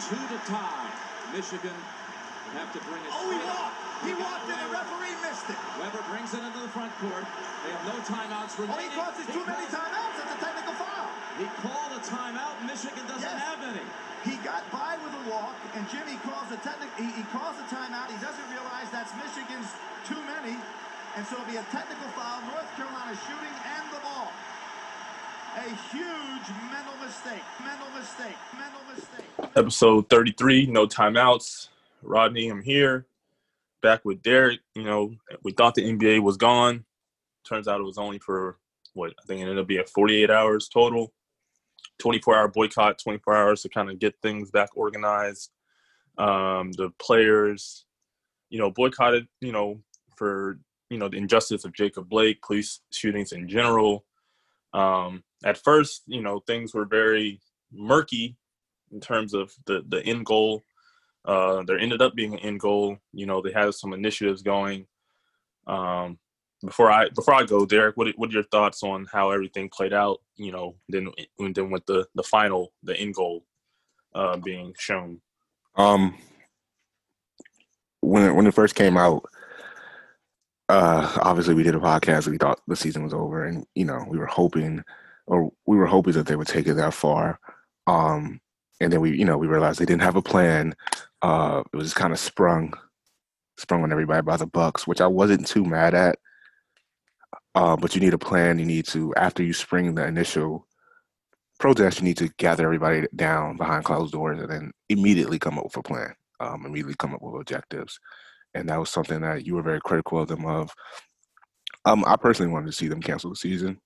Two to tie. Michigan would have to bring it. Oh, he walked. He got walked and the away with it. referee missed it. Webber brings it into the front court. They have no timeouts for Oh, he remaining. causes too many timeouts. That's a technical foul. He called a timeout. Michigan doesn't Yes. have any. He got by with a walk, and Jimmy calls a technical. He, he calls a timeout. He doesn't realize that's Michigan's too many, and so it'll be a technical foul. North Carolina shooting and the ball. A huge mental mistake. Mental mistake. Mental mistake. episode 33 no timeouts. Rodney i'm here. Back with derek. You know we thought the nba was gone. Turns out it was only for what i think it ended up being 48 hours total. 24 hour boycott 24 hours to kind of get things back organized. Um, the players you know boycotted you know for you know the injustice of jacob blake police shootings in general. Um, at first you know things were very murky in terms of the the end goal. Uh, there ended up being an end goal. You know, they had some initiatives going. Um, before I before I go, Derek, what what are your thoughts on how everything played out? You know, then then with the the final the end goal uh, being shown. Um, when it, when it first came out, uh, obviously we did a podcast. We thought the season was over, and you know we were hoping, or we were hoping that they would take it that far. Um, and then we, you know, we realized they didn't have a plan. Uh, it was just kind of sprung, sprung on everybody by the Bucks, which I wasn't too mad at. Uh, but you need a plan. You need to after you spring the initial protest, you need to gather everybody down behind closed doors and then immediately come up with a plan. Um, immediately come up with objectives, and that was something that you were very critical of them of. Um, I personally wanted to see them cancel the season.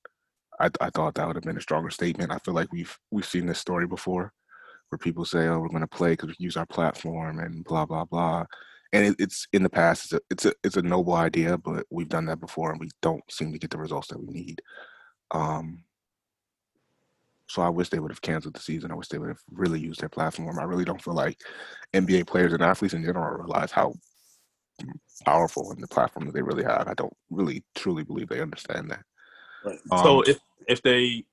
I, I thought that would have been a stronger statement. I feel like we've we've seen this story before, where people say, "Oh, we're going to play because we use our platform," and blah blah blah. And it, it's in the past. It's a, it's a it's a noble idea, but we've done that before, and we don't seem to get the results that we need. Um, so I wish they would have canceled the season. I wish they would have really used their platform. I really don't feel like NBA players and athletes in general realize how powerful and the platform that they really have. I don't really truly believe they understand that. so Um, if if they,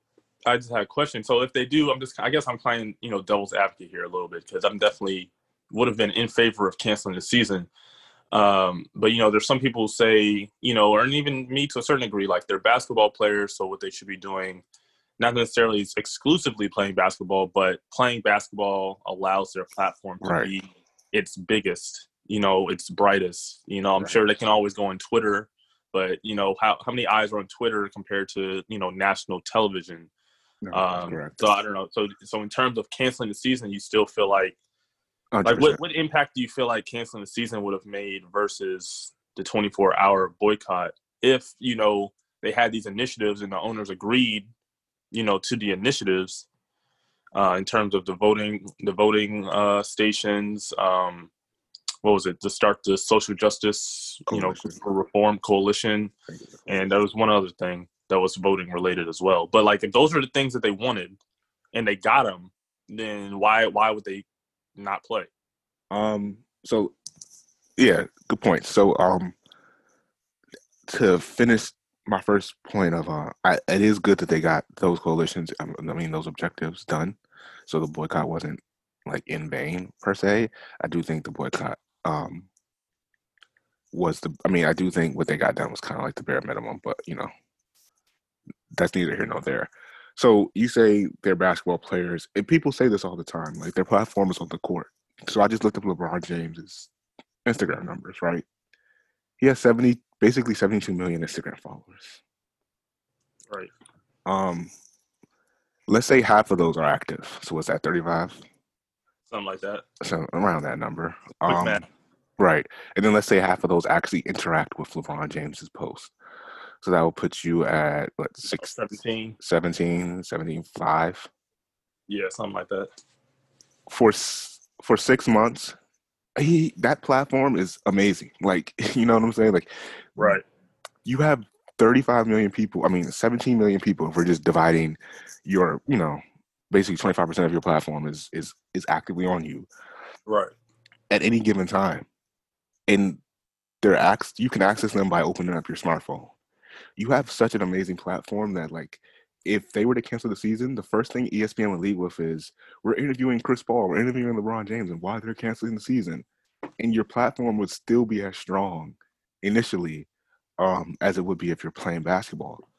I just had a question. So if they do, I'm just I guess I'm playing you know devil's advocate here a little bit because I'm definitely would have been in favor of canceling the season. Um, but you know, there's some people who say, you know, or even me to a certain degree, like they're basketball players, so what they should be doing, not necessarily exclusively playing basketball, but playing basketball allows their platform to Right. be its biggest, you know, its brightest. You know, I'm Right. sure they can always go on Twitter, but you know, how how many eyes are on Twitter compared to you know national television? no, Um, so I don't know. So so in terms of canceling the season, you still feel like like 100%. what, what impact do you feel like canceling the season would have made versus the 24 hour boycott if you know they had these initiatives and the owners agreed you know to the initiatives uh, in terms of the voting the voting uh, stations um, what was it to start the social justice you know for reform coalition and there was one other thing that was voting related as well but like if those are the things that they wanted and they got them then why why would they not play Um. So, yeah, good point. So, um, to finish my first point of uh, I, it is good that they got those coalitions. um, I mean, those objectives done. So the boycott wasn't like in vain per se. I do think the boycott um was the. I mean, I do think what they got done was kind of like the bare minimum, but you know, that's neither here nor there. So you say they're basketball players, and people say this all the time. Like their platform is on the court. So I just looked up LeBron James's Instagram numbers, right? He has 70 basically 72 million Instagram followers. right Um let's say half of those are active. So what's that 35? Something like that So around that number. Um right. And then let's say half of those actually interact with LeBron James's post. So that will put you at what six, 17 17, 17, 5. yeah something like that for for six months, he that platform is amazing. Like you know what I'm saying? Like right you have 35 million people. I mean, 17 million people. If we're just dividing your, you know, basically 25 percent of your platform is is is actively on you right at any given time, and they're access. You can access them by opening up your smartphone. You have such an amazing platform that like if they were to cancel the season, the first thing ESPN would lead with is we're interviewing Chris Paul, we're interviewing LeBron James, and why they're canceling the season, and your platform would still be as strong initially um, as it would be if you're playing basketball.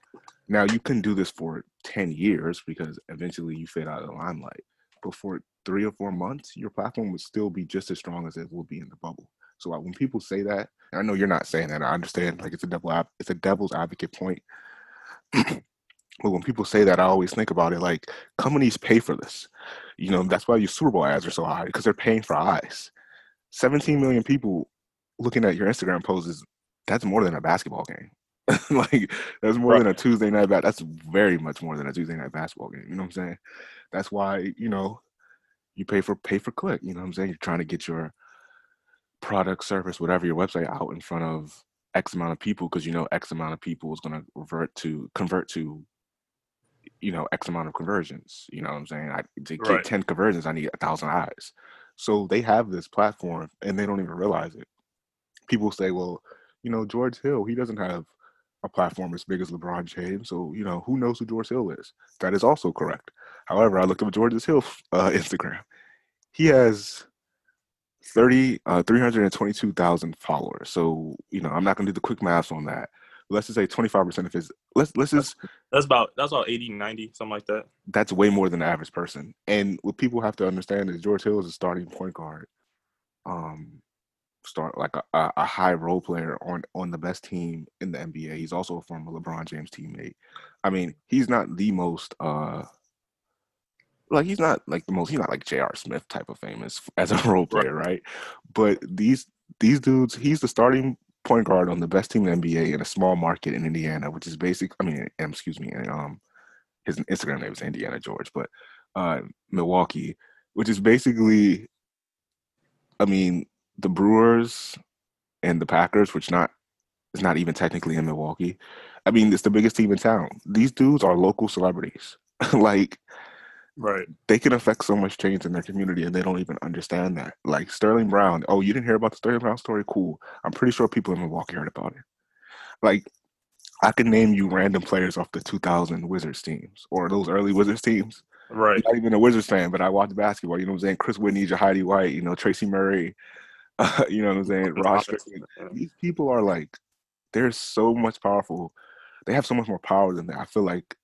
Now you can do this for ten years because eventually you fade out of the limelight, but for three or four months, your platform would still be just as strong as it will be in the bubble. So like, when people say that, I know you're not saying that. I understand like it's a double it's a devil's advocate point. but when people say that, I always think about it like companies pay for this. You know, that's why your Super Bowl ads are so high because they're paying for eyes. 17 million people looking at your Instagram posts that's more than a basketball game. like that's more right. than a Tuesday night bat. That's very much more than a Tuesday night basketball game. You know what I'm saying? That's why you know you pay for pay for click. You know what I'm saying? You're trying to get your product, service, whatever your website out in front of X amount of people because you know X amount of people is going to revert to convert to you know X amount of conversions. You know what I'm saying? I, to get right. ten conversions, I need a thousand eyes. So they have this platform and they don't even realize it. People say, well, you know, George Hill, he doesn't have a platform as big as LeBron James. So, you know, who knows who George Hill is? That is also correct. However, I looked up George's Hill uh, Instagram. He has 30, uh, 322,000 followers. So, you know, I'm not going to do the quick math on that. Let's just say 25% of his, let's, let's just. That's about, that's about 80, 90, something like that. That's way more than the average person. And what people have to understand is George Hill is a starting point guard. Um, start like a, a high role player on on the best team in the NBA. He's also a former LeBron James teammate. I mean, he's not the most uh like he's not like the most he's not like J.R. Smith type of famous as a role player, right? But these these dudes, he's the starting point guard on the best team in the NBA in a small market in Indiana, which is basic. I mean, excuse me, um, his Instagram name is Indiana George, but uh, Milwaukee, which is basically, I mean, the Brewers and the Packers, which not is not even technically in Milwaukee. I mean, it's the biggest team in town. These dudes are local celebrities. like, right? They can affect so much change in their community, and they don't even understand that. Like Sterling Brown. Oh, you didn't hear about the Sterling Brown story? Cool. I'm pretty sure people in Milwaukee heard about it. Like, I can name you random players off the 2000 Wizards teams or those early Wizards teams. Right. I'm not even a Wizards fan, but I watch basketball. You know what I'm saying? Chris Whitney, Jahidi White, you know, Tracy Murray, uh, you know what I'm saying? Ross These people are like, they're so much powerful. They have so much more power than that. I feel like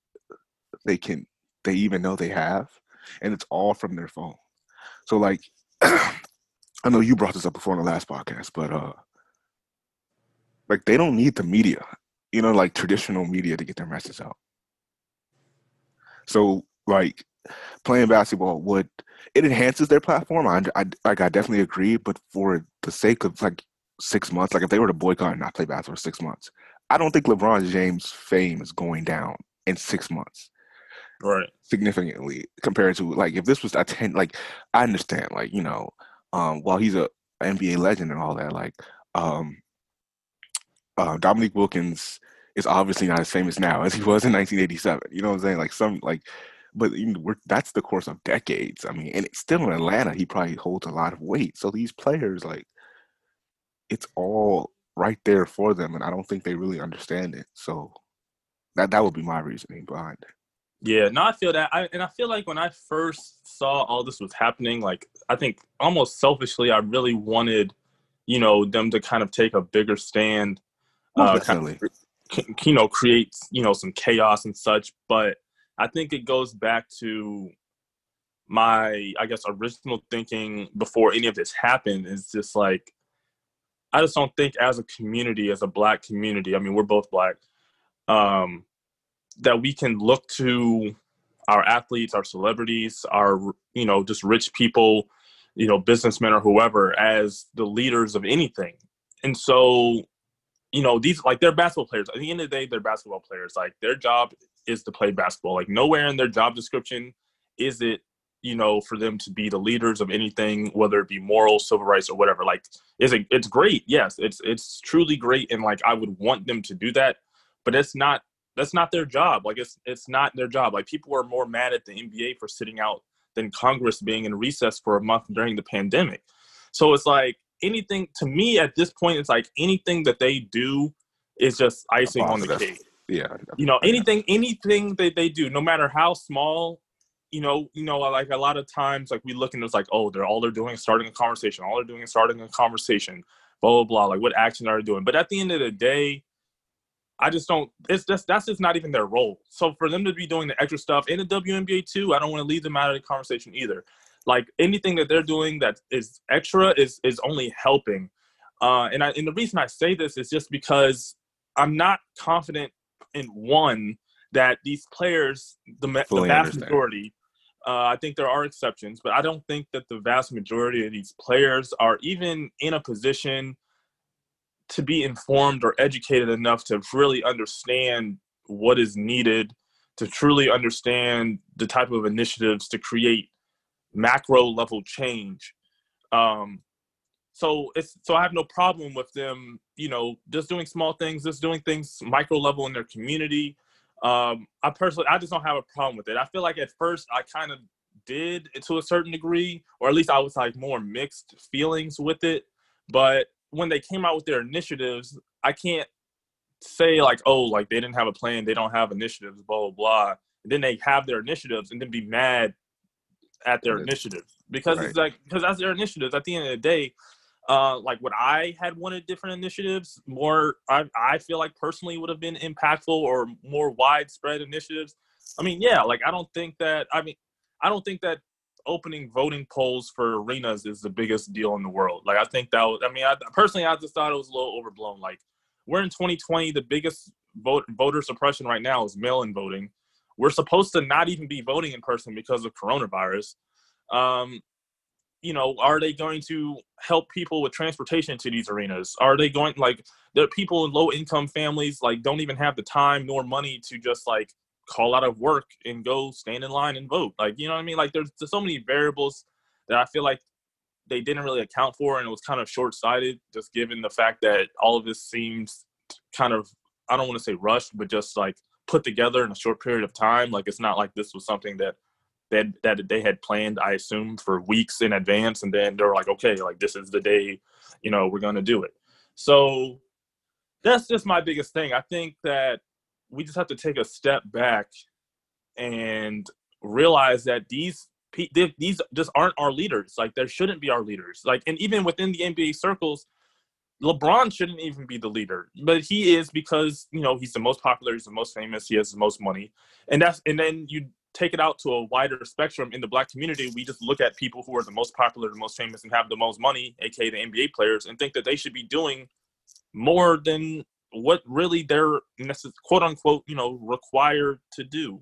they can, they even know they have, and it's all from their phone. So like, I know you brought this up before in the last podcast, but uh, like they don't need the media, you know, like traditional media to get their message out. So like playing basketball would it enhances their platform. I, I like I definitely agree, but for the sake of like six months, like if they were to boycott and not play basketball for six months, I don't think LeBron James' fame is going down in six months. Right. Significantly compared to like if this was a ten like I understand, like, you know, um, while he's a NBA legend and all that, like um uh, Dominique Wilkins is obviously not as famous now as he was in 1987. You know what I'm saying? Like some like but you know, that's the course of decades. I mean, and it's still in Atlanta, he probably holds a lot of weight. So these players, like, it's all right there for them, and I don't think they really understand it. So that that would be my reasoning behind it. Yeah, no, I feel that, I, and I feel like when I first saw all this was happening, like I think almost selfishly, I really wanted, you know, them to kind of take a bigger stand, uh, definitely, kind of, you know, create you know some chaos and such. But I think it goes back to my, I guess, original thinking before any of this happened is just like, I just don't think as a community, as a black community, I mean, we're both black, um, that we can look to our athletes, our celebrities, our, you know, just rich people, you know, businessmen or whoever as the leaders of anything. And so, you know, these like they're basketball players. At the end of the day, they're basketball players. Like their job is to play basketball. Like nowhere in their job description is it, you know, for them to be the leaders of anything, whether it be moral, civil rights, or whatever. Like, is it? It's great. Yes, it's it's truly great, and like I would want them to do that, but it's not. That's not their job. Like it's it's not their job. Like people are more mad at the NBA for sitting out than Congress being in recess for a month during the pandemic. So it's like anything to me at this point. It's like anything that they do is just icing on the cake Yeah. You know, anything anything that they do, no matter how small, you know, you know, like a lot of times, like we look and it's like, oh, they're all they're doing is starting a conversation. All they're doing is starting a conversation. Blah blah blah. Like what action are they doing? But at the end of the day, I just don't. It's just that's just not even their role. So for them to be doing the extra stuff in the WNBA too, I don't want to leave them out of the conversation either. Like anything that they're doing that is extra is is only helping. Uh, and I and the reason I say this is just because I'm not confident in one that these players, the, the vast understand. majority, uh, I think there are exceptions, but I don't think that the vast majority of these players are even in a position to be informed or educated enough to really understand what is needed to truly understand the type of initiatives to create macro level change. Um, so it's so I have no problem with them, you know, just doing small things, just doing things micro level in their community. Um, I personally, I just don't have a problem with it. I feel like at first I kind of did to a certain degree, or at least I was like more mixed feelings with it. But when they came out with their initiatives, I can't say like, oh, like they didn't have a plan, they don't have initiatives, blah blah blah. And then they have their initiatives, and then be mad at their Right. initiatives because Right. it's like because that's their initiatives. At the end of the day, uh, like what I had wanted different initiatives, more I I feel like personally would have been impactful or more widespread initiatives. I mean, yeah, like I don't think that I mean I don't think that opening voting polls for arenas is the biggest deal in the world. Like I think that was, I mean, I personally I just thought it was a little overblown. Like we're in 2020, the biggest vote voter suppression right now is mail-in voting. We're supposed to not even be voting in person because of coronavirus. Um, you know, are they going to help people with transportation to these arenas? Are they going like the people in low income families like don't even have the time nor money to just like call out of work and go stand in line and vote? Like, you know what I mean? Like there's, there's so many variables that I feel like they didn't really account for and it was kind of short sighted just given the fact that all of this seems kind of I don't want to say rushed, but just like put together in a short period of time. Like it's not like this was something that that that they had planned, I assume, for weeks in advance, and then they're like, okay, like this is the day, you know, we're gonna do it. So that's just my biggest thing. I think that we just have to take a step back and realize that these these just aren't our leaders. Like there shouldn't be our leaders. Like and even within the NBA circles, LeBron shouldn't even be the leader, but he is because you know he's the most popular, he's the most famous, he has the most money, and that's and then you take it out to a wider spectrum in the black community. We just look at people who are the most popular, the most famous, and have the most money, aka the NBA players, and think that they should be doing more than what really they're quote unquote you know required to do.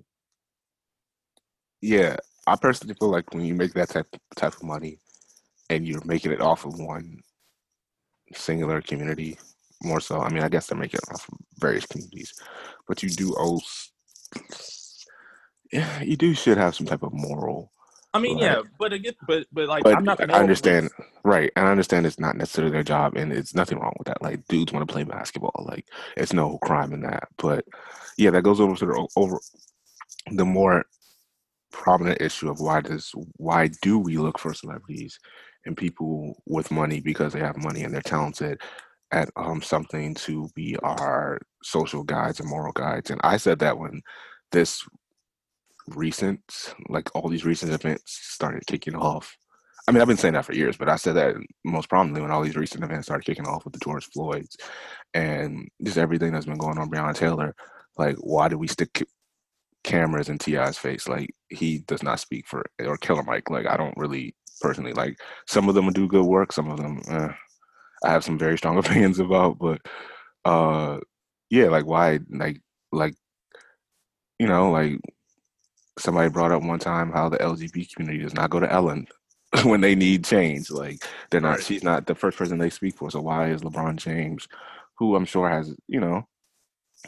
Yeah, I personally feel like when you make that type type of money, and you're making it off of one singular community, more so. I mean, I guess they're making it off of various communities, but you do owe. Yeah, you do should have some type of moral. I mean, yeah, but again, but but like But I'm not. the I understand, right? And I understand it's not necessarily their job, and it's nothing wrong with that. Like dudes want to play basketball, like it's no crime in that. But yeah, that goes over to the over the more prominent issue of why does why do we look for celebrities and people with money because they have money and they're talented at um something to be our social guides and moral guides. And I said that when this recent like all these recent events started kicking off. I mean, I've been saying that for years, but I said that most prominently when all these recent events started kicking off with the George Floyds and just everything that's been going on Breonna Taylor. Like, why do we stick cameras in T.I.'s face? Like, he does not speak for or Killer Mike. Like, I don't really personally like. Some of them do good work. Some of them, eh, I have some very strong opinions about. But uh, yeah, like why? Like, like you know, like somebody brought up one time how the LGBT community does not go to Ellen when they need change. Like they're not Right. she's not the first person they speak for. So why is LeBron James, who I'm sure has, you know,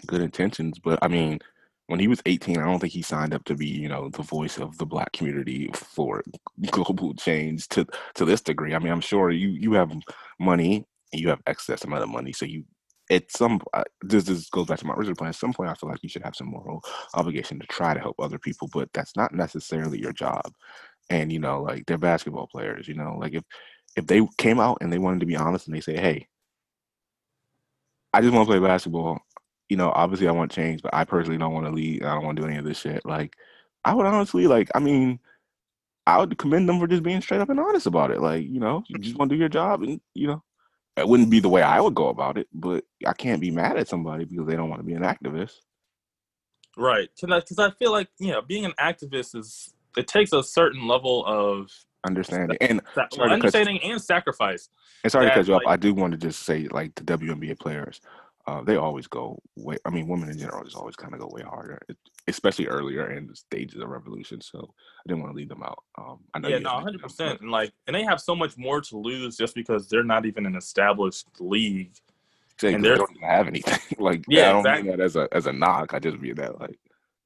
good intentions, but I mean, when he was 18, I don't think he signed up to be, you know, the voice of the black community for global change to to this degree. I mean, I'm sure you you have money and you have excess amount of money, so you at some uh, this this goes back to my original point. At some point, I feel like you should have some moral obligation to try to help other people, but that's not necessarily your job. And you know, like they're basketball players. You know, like if if they came out and they wanted to be honest and they say, "Hey, I just want to play basketball," you know, obviously I want change, but I personally don't want to lead. I don't want to do any of this shit. Like, I would honestly like. I mean, I would commend them for just being straight up and honest about it. Like, you know, you just want to do your job, and you know, it wouldn't be the way I would go about it, but I can't be mad at somebody because they don't want to be an activist. Right, because I, feel like you know, being an activist is it takes a certain level of understanding and sa- understanding and sacrifice. And sorry to cut you off. like- I do want to just say, like the WNBA players, uh, they always go way. I mean, women in general just always kind of go way harder, especially earlier in the stages of revolution. So I didn't want to leave them out. Um, I know. Yeah, no, hundred percent. and like, and they have so much more to lose just because they're not even an established league. say, and they don't even have anything. like, Yeah, I don't exactly. mean that as a as a knock. I just mean that like.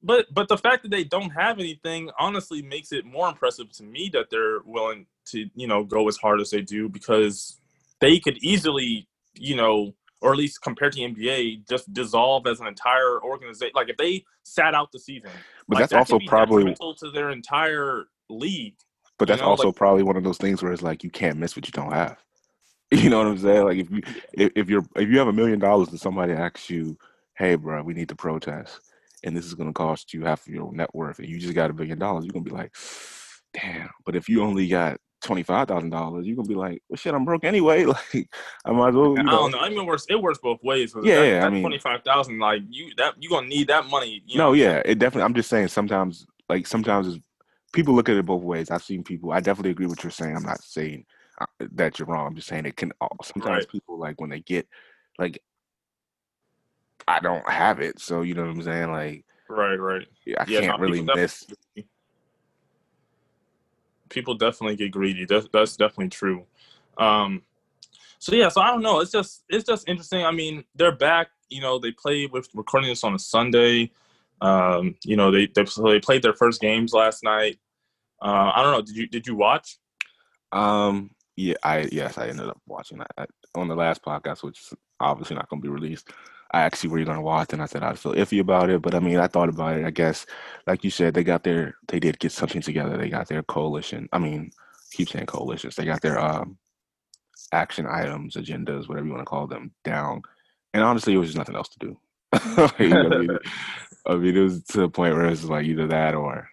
But but the fact that they don't have anything honestly makes it more impressive to me that they're willing to you know go as hard as they do because they could easily you know or at least compared to the NBA just dissolve as an entire organization. Like if they sat out the season, But like, that's that also probably. to their entire league. But that's know, also like- probably one of those things where it's like you can't miss what you don't have. You know what I'm saying? Like if you if, if you're if you have a million dollars and somebody asks you, "Hey, bro, we need to protest, and this is going to cost you half of your net worth, and you just got a billion dollars," you're gonna be like, "Damn!" But if you only got twenty five thousand dollars, you're gonna be like, "Well, shit, I'm broke anyway. Like I might as well." You I don't know. I mean, it works. It works both ways. Yeah, that, yeah, I mean- twenty five thousand, like you that you gonna need that money. No, know? yeah, it definitely. I'm just saying sometimes, like sometimes, it's, people look at it both ways. I've seen people. I definitely agree with what you're saying. I'm not saying uh, that you're wrong. I'm just saying it can. Sometimes Right. people like when they get like, I don't have it, so you know what I'm saying. Like, Right, right. yeah, I Yeah, can't really miss. definitely- People definitely get greedy. That's definitely true. Um, so yeah, so I don't know. It's just it's just interesting. I mean, they're back. You know, they played with recording this on a Sunday. Um, you know, they they, they played their first games last night. Uh, I don't know. Did you did you watch? Um, yeah, I yes, I ended up watching I, on the last podcast, which is obviously not going to be released. I asked you were you're going to watch, and I said I'd feel iffy about it, but I mean, I thought about it. I guess, like you said, they got their, they did get something together. They got their coalition. I mean, keep saying coalitions. They got their um action items, agendas, whatever you want to call them, down. And honestly, it was just nothing else to do. I, mean, I mean, it was to the point where it was like either that or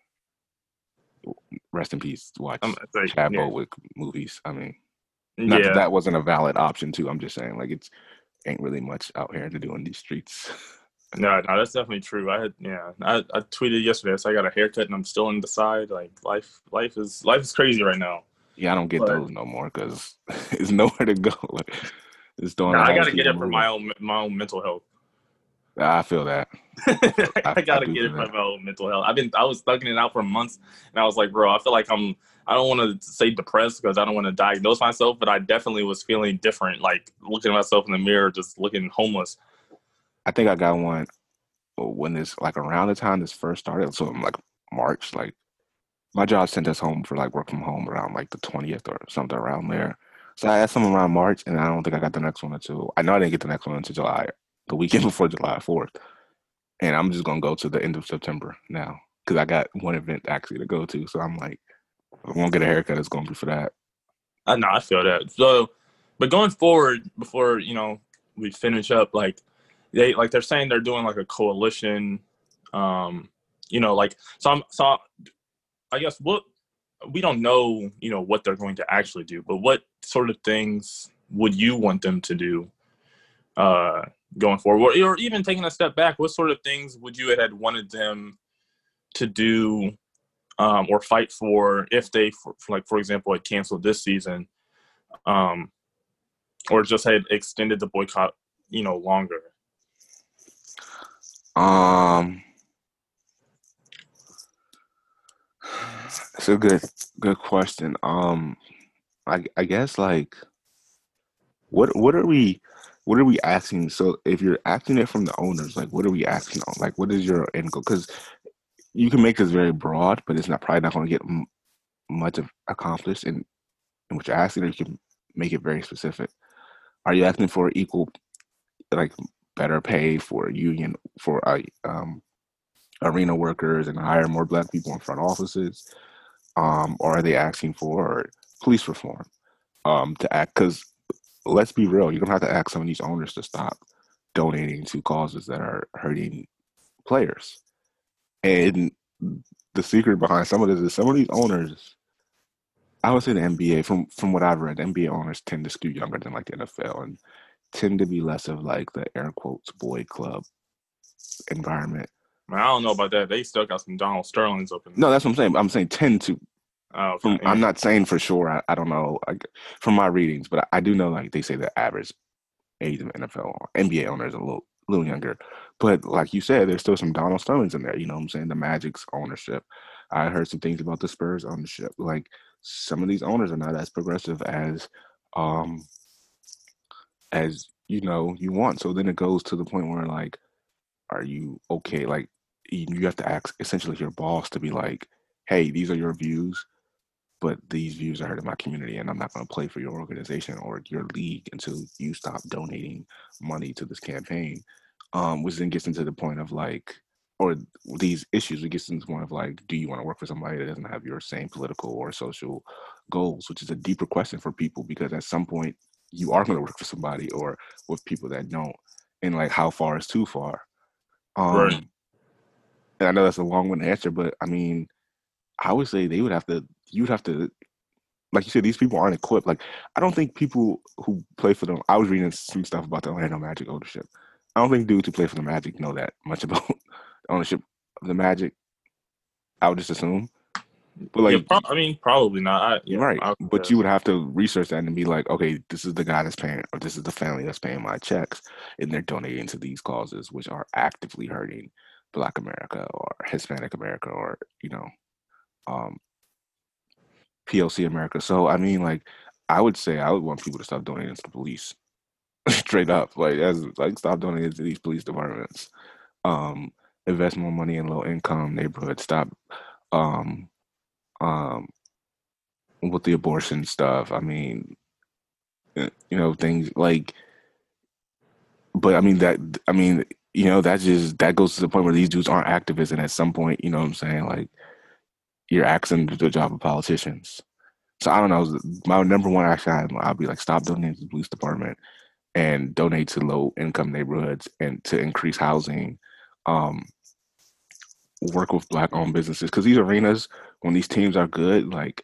rest in peace, watch like, Chad yeah, Bowick movies. I mean, not yeah. that that wasn't a valid option too. I'm just saying, like, it's ain't really much out here to do in these streets. No, no, that's definitely true. I had, yeah, I, I tweeted yesterday. So I got a haircut and I'm still on the side. Like life, life is life is crazy right now. yeah, I don't get But- those no more because it's nowhere to go. Like, it's doing. Nah, I high gotta get it for my own my own mental health. Ah, I feel that. I, I gotta do get it feel my own mental health. I've been I was thugging it out for months, and I was like, bro, I feel like I'm. I don't want to say depressed because I don't want to diagnose myself, but I definitely was feeling different. Like looking at myself in the mirror, just looking homeless. I think I got one uh, when this like around the time this first started. So I'm like March, like my job sent us home for like work from home around like the twentieth or something around there. So I had some around March, and I don't think I got the next one until I know I didn't get the next one until July, the weekend before July fourth. And I'm just gonna go to the end of September now because I got one event actually to go to. So I'm like, I'm gonna get a haircut. It's gonna be for that. I know I feel that. So, but going forward, before you know we finish up, like they like they're saying they're doing like a coalition. Um, you know, like so. I'm so. I guess what we don't know, you know, what they're going to actually do, but what sort of things would you want them to do uh, going forward, or, even taking a step back? What sort of things would you had wanted them to do um, or fight for if they, for like for example, had canceled this season, um, or just had extended the boycott, you know, longer? Um, it's a good good question. Um, I I guess like, what what are we what are we asking? So if you're asking it from the owners, like, what are we asking? Like, what is your end goal? Because you can make this very broad, but it's not probably not going to get m- much of accomplished in in what you're asking, or you can make it very specific. Are you asking for equal, like, better pay for union for uh, um, arena workers and hire more black people in front offices, um, or are they asking for police reform um, to act? Because let's be real, you're gonna have to ask some of these owners to stop donating to causes that are hurting players. And the secret behind some of this is some of these owners, I would say the NBA, from from what I've read, NBA owners tend to skew younger than like the NFL and tend to be less of like the air quotes boy club environment. Man, I don't know about that. They still got some Donald Sterling's up in There. No, that's what I'm saying. I'm saying tend to. Oh, okay. I'm not saying for sure. I, I don't know like from my readings, but I, I do know like they say the average age of NFL NBA owners a little little younger. But like you said, there's still some Donald Sterling's in there. You know what I'm saying? The Magic's ownership. I heard some things about the Spurs ownership. Like some of these owners are not as progressive as um as you know you want. So then it goes to the point where like, are you okay? Like you have to ask essentially your boss to be like, hey, these are your views, but these views are hurting my community, and I'm not going to play for your organization or your league until you stop donating money to this campaign. Um, which then gets into the point of like, or these issues, it gets into the point of like, do you want to work for somebody that doesn't have your same political or social goals, which is a deeper question for people because at some point you are going to work for somebody or with people that don't, and like how far is too far. Um, Right. And I know that's a long one to answer, but I mean, I would say they would have to. You'd have to, like you said, these people aren't equipped. Like I don't think people who play for them. I was reading some stuff about the Orlando Magic ownership. I don't think dudes who play for the Magic know that much about ownership of the Magic. I would just assume, but like yeah, pro- I mean, probably not. I, yeah, right. I- but you would have to research that and be like, okay, this is the guy that's paying, or this is the family that's paying my checks, and they're donating to these causes, which are actively hurting Black America or Hispanic America, or you know, um, PLC America. So I mean, like, I would say I would want people to stop donating to the police, straight up, like as like stop donating to these police departments. Um, invest more money in low income neighborhoods. Stop. Um, um, with the abortion stuff. I mean, uh, you know, things like, but I mean that, I mean, you know, that just that goes to the point where these dudes aren't activists, and at some point, you know, what I'm saying, like, you're asking the job of politicians. So I don't know. My number one action I'll be like, stop donating to the police department and donate to low income neighborhoods and to increase housing. Um, work with black owned businesses because these arenas, when these teams are good, like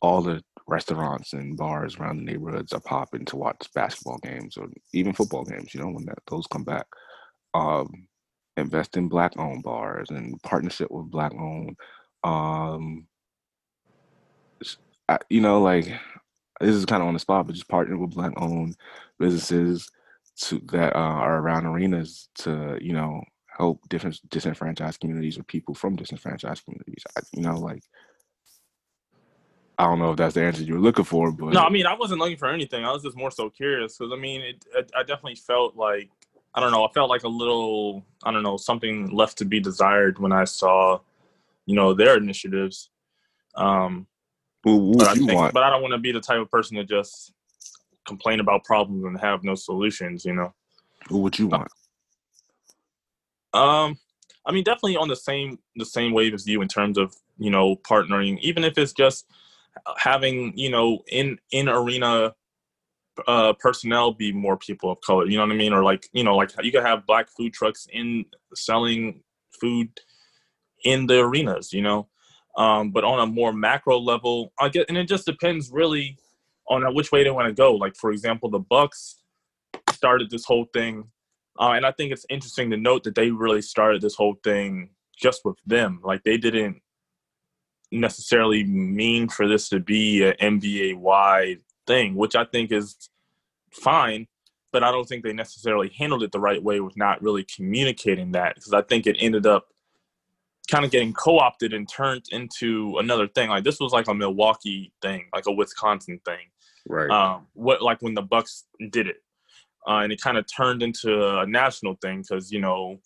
all the restaurants and bars around the neighborhoods are popping to watch basketball games or even football games. You know, when that those come back, um, invest in black owned bars and partnership with black owned. Um, I- you know, like this is kind of on the spot, but just partner with black owned businesses to that uh, are around arenas to you know help different disenfranchised communities or people from disenfranchised communities. I, you know, like I don't know if that's the answer you were looking for, but No, I mean, I wasn't looking for anything. I was just more so curious because I mean, it, it, I definitely felt like I don't know. I felt like a little I don't know something left to be desired when I saw, you know, their initiatives. Um, what but I think, want? but I don't want to be the type of person to just complain about problems and have no solutions. You know. What would you want? Um, I mean, definitely on the same the same wave as you in terms of you know partnering, even if it's just having you know in in arena uh personnel be more people of color. You know what I mean? Or like you know like you could have black food trucks in selling food in the arenas. You know, um, but on a more macro level, I get and it just depends really on which way they want to go. Like for example, the Bucks started this whole thing uh, and I think it's interesting to note that they really started this whole thing just with them. Like they didn't necessarily mean for this to be an NBA wide thing, which I think is fine. But I don't think they necessarily handled it the right way with not really communicating that because I think it ended up kind of getting co-opted and turned into another thing. Like this was like a Milwaukee thing, like a Wisconsin thing Right. um, what like when the Bucks did it, uh, and it kind of turned into a national thing because you know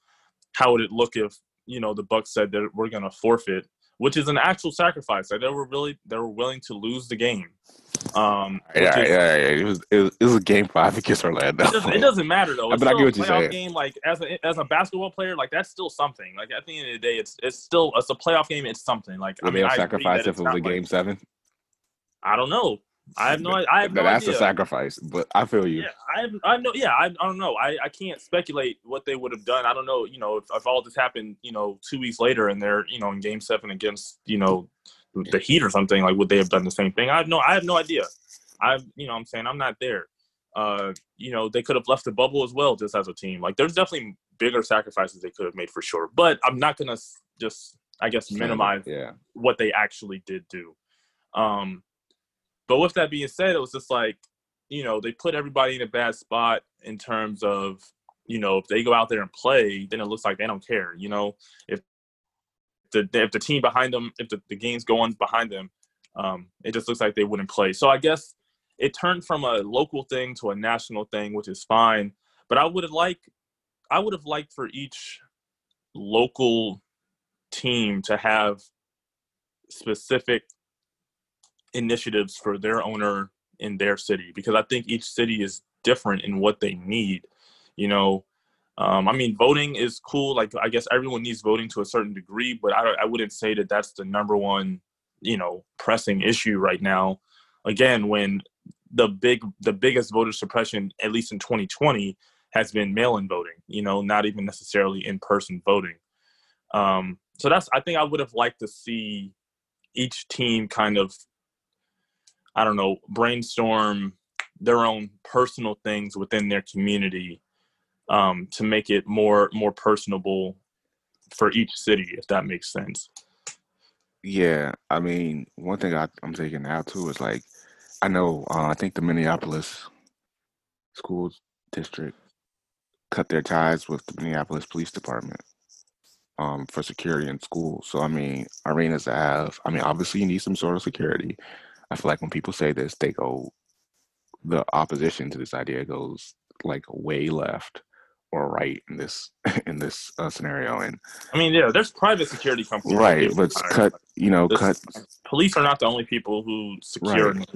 how would it look if you know the Bucks said that we're gonna forfeit, which is an actual sacrifice. Like they were really they were willing to lose the game. Um, yeah, is- yeah, yeah. It was, it was it was a game five against Orlando. It doesn't, it doesn't matter though. It's But I still get a what you're saying. game. Like as a as a basketball player, like that's still something. Like at the end of the day, it's it's still it's a playoff game. It's something. Like Would I they mean, have I sacrificed if it was a game like- seven? I don't know. I have no. I have no That's idea. a sacrifice, but I feel you. Yeah, I have, I know. Yeah, I, I don't know. I, I can't speculate what they would have done. I don't know. You know, if, if all this happened, you know, two weeks later, and they're you know in Game Seven against you know the Heat or something, like would they have done the same thing? I have no. I have no idea. I you know I'm saying I'm not there. Uh, you know, they could have left the bubble as well, just as a team. Like there's definitely bigger sacrifices they could have made for sure. But I'm not gonna just I guess minimize Yeah. what they actually did do. Um, but with that being said, it was just like, you know, they put everybody in a bad spot in terms of, you know, if they go out there and play, then it looks like they don't care. You know, if the if the team behind them, if the, the game's going behind them, um, it just looks like they wouldn't play. So I guess it turned from a local thing to a national thing, which is fine. But I would have liked, I would have liked for each local team to have specific initiatives for their owner in their city because I think each city is different in what they need. You know, um, I mean, voting is cool. Like, I guess everyone needs voting to a certain degree, but I, I wouldn't say that that's the number one, you know, pressing issue right now. Again, when the big, the biggest voter suppression, at least in 2020, has been mail-in voting. You know, not even necessarily in-person voting. Um, so that's, I think I would have liked to see each team kind of I don't know, brainstorm their own personal things within their community um, to make it more more personable for each city, if that makes sense. Yeah, I mean, one thing I, I'm taking now too is like, I know, uh, I think the Minneapolis school district cut their ties with the Minneapolis Police Department um, for security in schools. So, I mean, arenas have, I mean, obviously you need some sort of security. I feel like when people say this, they go, the opposition to this idea goes like way left or right in this in this uh, scenario, and I mean, yeah, there's private security companies. right, but cut, you know, cut Police are not the only people who secure. Right.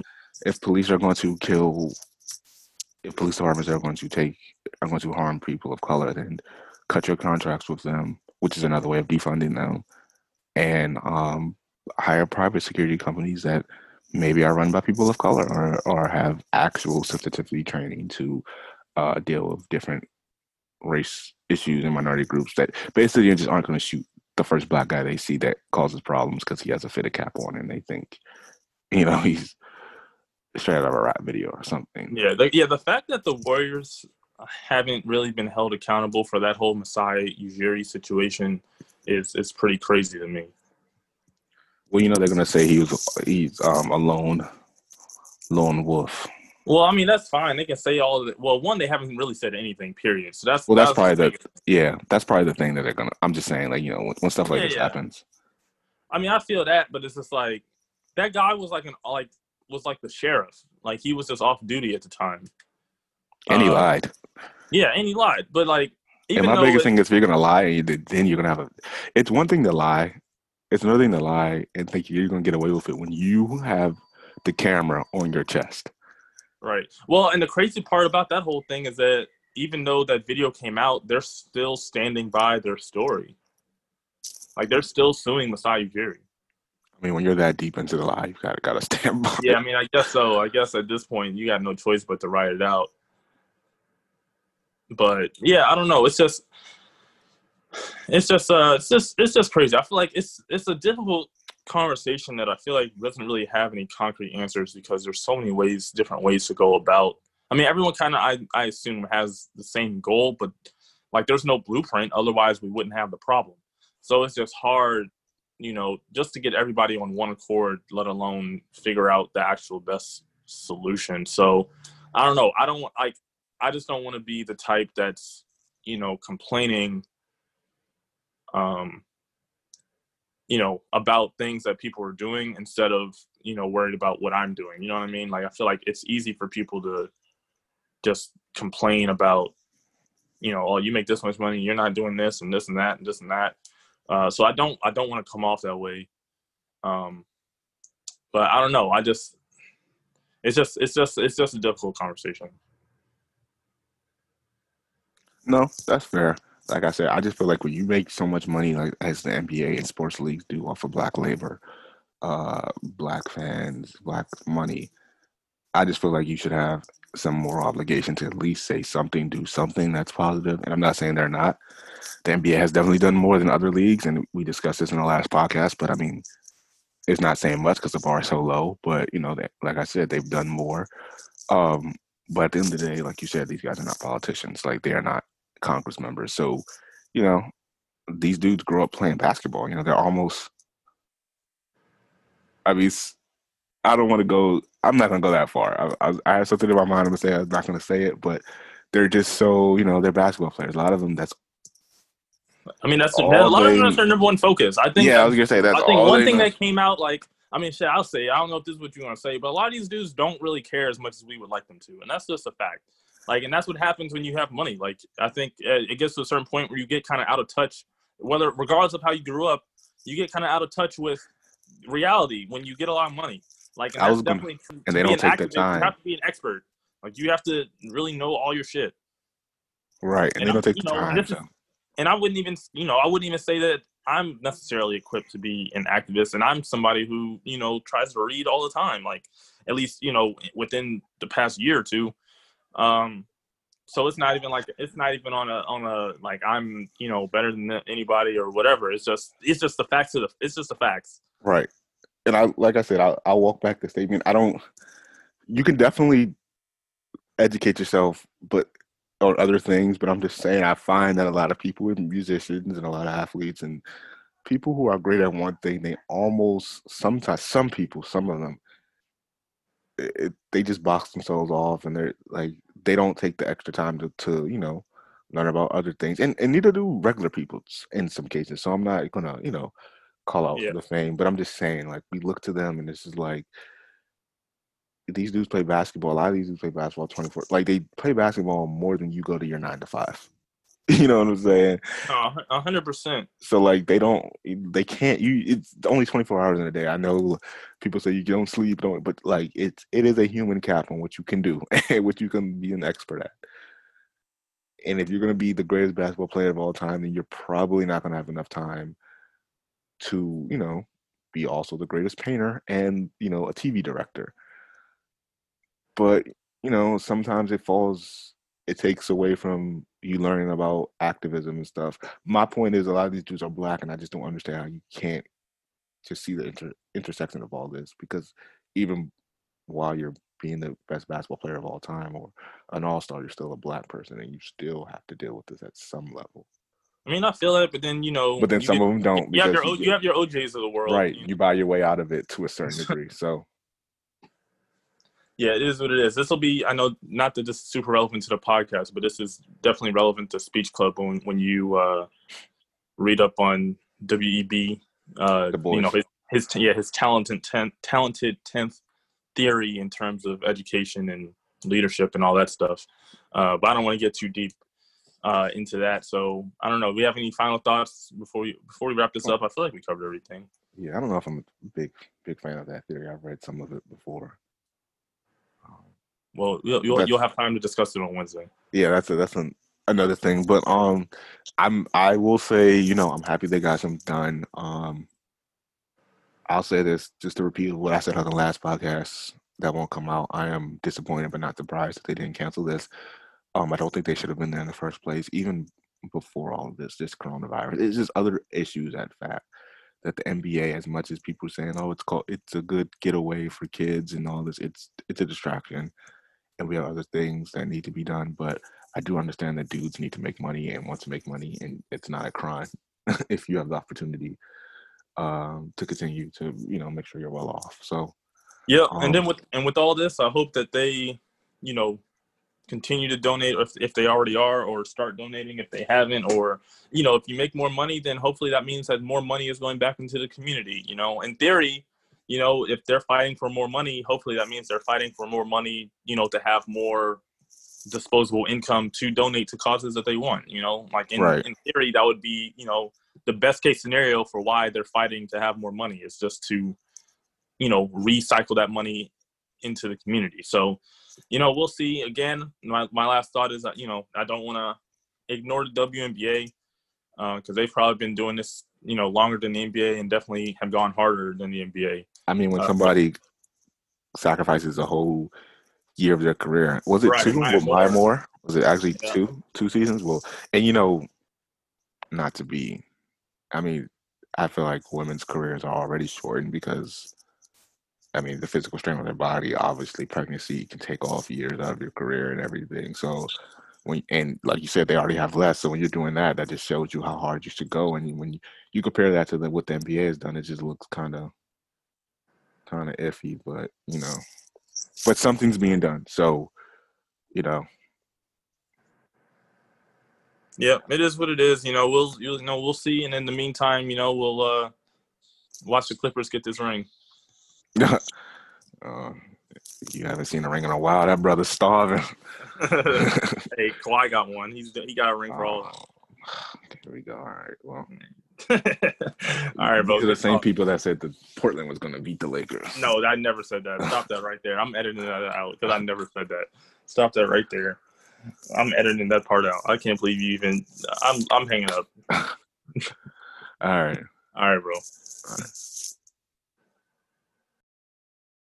if police are going to kill if police departments are going to take are going to harm people of color then cut your contracts with them which is another way of defunding them and um, hire private security companies that maybe are run by people of color or, or have actual sensitivity training to uh, deal with different race issues and minority groups that basically just aren't going to shoot the first black guy they see that causes problems because he has a fitted cap on and they think you know he's straight out of a rap video or something. Yeah, the, yeah. The fact that the Warriors haven't really been held accountable for that whole Masai Ujiri situation is is pretty crazy to me. Well, you know they're gonna say he was he's um a lone lone wolf. Well, I mean that's fine. They can say all of it. Well, one, they haven't really said anything. Period. So that's Well, that's probably the yeah. That's probably the thing that they're gonna. I'm just saying, like you know, when, when stuff like Yeah, this yeah. happens. I mean, I feel that, but it's just like that guy was like an like was like the sheriff. Like he was just off duty at the time. And he Uh, lied. Yeah, and he lied. But like, even And my biggest it- thing is if you're gonna lie, then you're gonna have a. It's one thing to lie. It's another thing to lie and think you're gonna get away with it when you have the camera on your chest. Right. Well, and the crazy part about that whole thing is that even though that video came out, they're still standing by their story. Like they're still suing Masai Ujiri. I mean, when you're that deep into the lie, you gotta gotta stand by. Yeah, I mean, I guess so. I guess at this point, you got no choice but to write it out. But yeah, I don't know. It's just, it's just, uh, it's just, it's just crazy. I feel like it's, it's a difficult conversation that I feel like doesn't really have any concrete answers because there's so many ways, different ways to go about. I mean, everyone kind of, I, I assume, has the same goal, but like, there's no blueprint. Otherwise, we wouldn't have the problem. So it's just hard you know, just to get everybody on one accord, let alone figure out the actual best solution. So I don't know. I don't like. I just don't want to be the type that's, you know, complaining, um, you know, about things that people are doing instead of, you know, worried about what I'm doing. You know what I mean? Like I feel like it's easy for people to just complain about, you know, oh, you make this much money, you're not doing this and this and that and this and that. Uh, so I don't I don't want to come off that way. Um, but I don't know. I just it's just it's just it's just a difficult conversation. No, that's fair. Like I said, I just feel like when you make so much money, like as the NBA and sports leagues do off of black labor, uh, black fans, black money, I just feel like you should have some more obligation to at least say something, do something that's positive. And I'm not saying they're not. The NBA has definitely done more than other leagues, and we discussed this in the last podcast. But I mean, it's not saying much because the bar is so low. But you know, that like I said, they've done more. Um, but at the end of the day, like you said, these guys are not politicians. Like they are not Congress members. So, you know, these dudes grow up playing basketball. You know, they're almost. I mean, I don't want to go. I'm not going to go that far. I, I, I have something in my mind. I'm to say I'm not going to say it, but they're just so you know they're basketball players. A lot of them. That's. I mean, that's, that's a lot they, of them. That's their number one focus. I think. Yeah, I was gonna say that. I think one thing know. that came out like I mean, shit, I'll say. I don't know if this is what you want to say, but a lot of these dudes don't really care as much as we would like them to, and that's just a fact. Like, and that's what happens when you have money. Like, I think uh, it gets to a certain point where you get kind of out of touch, whether regardless of how you grew up, you get kind of out of touch with reality when you get a lot of money. Like, and I was definitely gonna, and they don't take the time. You have to be an expert. Like, you have to really know all your shit. Right, and, and they don't take the know, time. And I wouldn't even, you know, I wouldn't even say that I'm necessarily equipped to be an activist, and I'm somebody who, you know, tries to read all the time. Like, at least, you know, within the past year or two, um, so it's not even like it's not even on a on a like I'm you know better than anybody or whatever. It's just it's just the facts of the it's just the facts. Right, and I like I said I I walk back the statement. I don't. You can definitely educate yourself, but on other things. But I'm just saying I find that a lot of people and musicians and a lot of athletes and people who are great at one thing, they almost sometimes some people, some of them it, they just box themselves off and they're like they don't take the extra time to, to you know learn about other things and, and neither do regular people in some cases so i'm not gonna you know call out yeah. the fame but i'm just saying like we look to them and this is like these dudes play basketball a lot of these dudes play basketball 24 like they play basketball more than you go to your nine to five You know what I'm saying? A hundred percent. So like they don't, they can't. You it's only 24 hours in a day. I know people say you don't sleep, don't, but like it's it is a human cap on what you can do and what you can be an expert at. And if you're gonna be the greatest basketball player of all time, then you're probably not gonna have enough time to you know be also the greatest painter and you know a TV director. But you know sometimes it falls it takes away from you learning about activism and stuff. My point is, a lot of these dudes are black, and I just don't understand how you can't just see the inter- intersection of all this. Because even while you're being the best basketball player of all time or an all star, you're still a black person, and you still have to deal with this at some level. I mean, I feel it, but then you know, but then some get, of them don't. You have your you, you, have your OJs of the world, right? You, know? you buy your way out of it to a certain degree. So yeah, it is what it is. This will be, I know, not that this is super relevant to the podcast, but this is definitely relevant to Speech Club when when you uh, read up on WEB. Uh, you know his, his yeah his talented ten, talented tenth theory in terms of education and leadership and all that stuff. Uh, but I don't want to get too deep uh, into that. So I don't know. Do we have any final thoughts before we before we wrap this up? I feel like we covered everything. Yeah, I don't know if I'm a big big fan of that theory. I've read some of it before. Well, you'll you'll, you'll have time to discuss it on Wednesday. Yeah, that's a, that's an, another thing. But um, I'm I will say, you know, I'm happy they got some done. Um, I'll say this just to repeat what I said on the last podcast that won't come out. I am disappointed, but not surprised that they didn't cancel this. Um, I don't think they should have been there in the first place, even before all of this, this coronavirus. It's just other issues at fact that the NBA, as much as people are saying, oh, it's called, it's a good getaway for kids and all this, it's it's a distraction and we have other things that need to be done. But I do understand that dudes need to make money and want to make money, and it's not a crime if you have the opportunity um, to continue to you know make sure you're well off. So yeah, um, and then um, with and with all this, I hope that they you know continue to donate if, if they already are or start donating if they haven't or you know if you make more money then hopefully that means that more money is going back into the community you know in theory you know, if they're fighting for more money, hopefully that means they're fighting for more money, you know, to have more disposable income to donate to causes that they want, you know, like in, right. in theory, that would be, you know, the best case scenario for why they're fighting to have more money is just to, you know, recycle that money into the community. So, you know, we'll see again. My, my last thought is that, you know, I don't want to ignore the WNBA because uh, they've probably been doing this, you know, longer than the NBA and definitely have gone harder than the NBA. I mean, when uh, somebody sacrifices a whole year of their career. Was it Right, two Maya with Maya Moore. Moore? Was it actually Yeah. two two seasons? Well, and you know, not to be, I mean, I feel like women's careers are already shortened because, I mean, the physical strain on their body. Obviously, pregnancy can take off years out of your career and everything. So. When, and like you said, they already have less. So when you're doing that, that just shows you how hard you should go. And when you, you compare that to the, what the NBA has done, it just looks kind of, kind of iffy. But you know, but something's being done. So, you know, Yeah, it is what it is. You know, we'll you know we'll see, and in the meantime, you know, we'll uh watch the Clippers get this ring. uh, you haven't seen a ring in a while. That brother's starving. hey, Kawhi got one. He's he got a ring for all. Oh, there we go. All right. Well, all right, bro. The same Oh, people that said that Portland was going to beat the Lakers. No, I never said that. Stop that right there. I'm editing that out because I never said that. Stop that right there. I'm editing that part out. I can't believe you even. I'm I'm hanging up. All right. All right, bro. All right.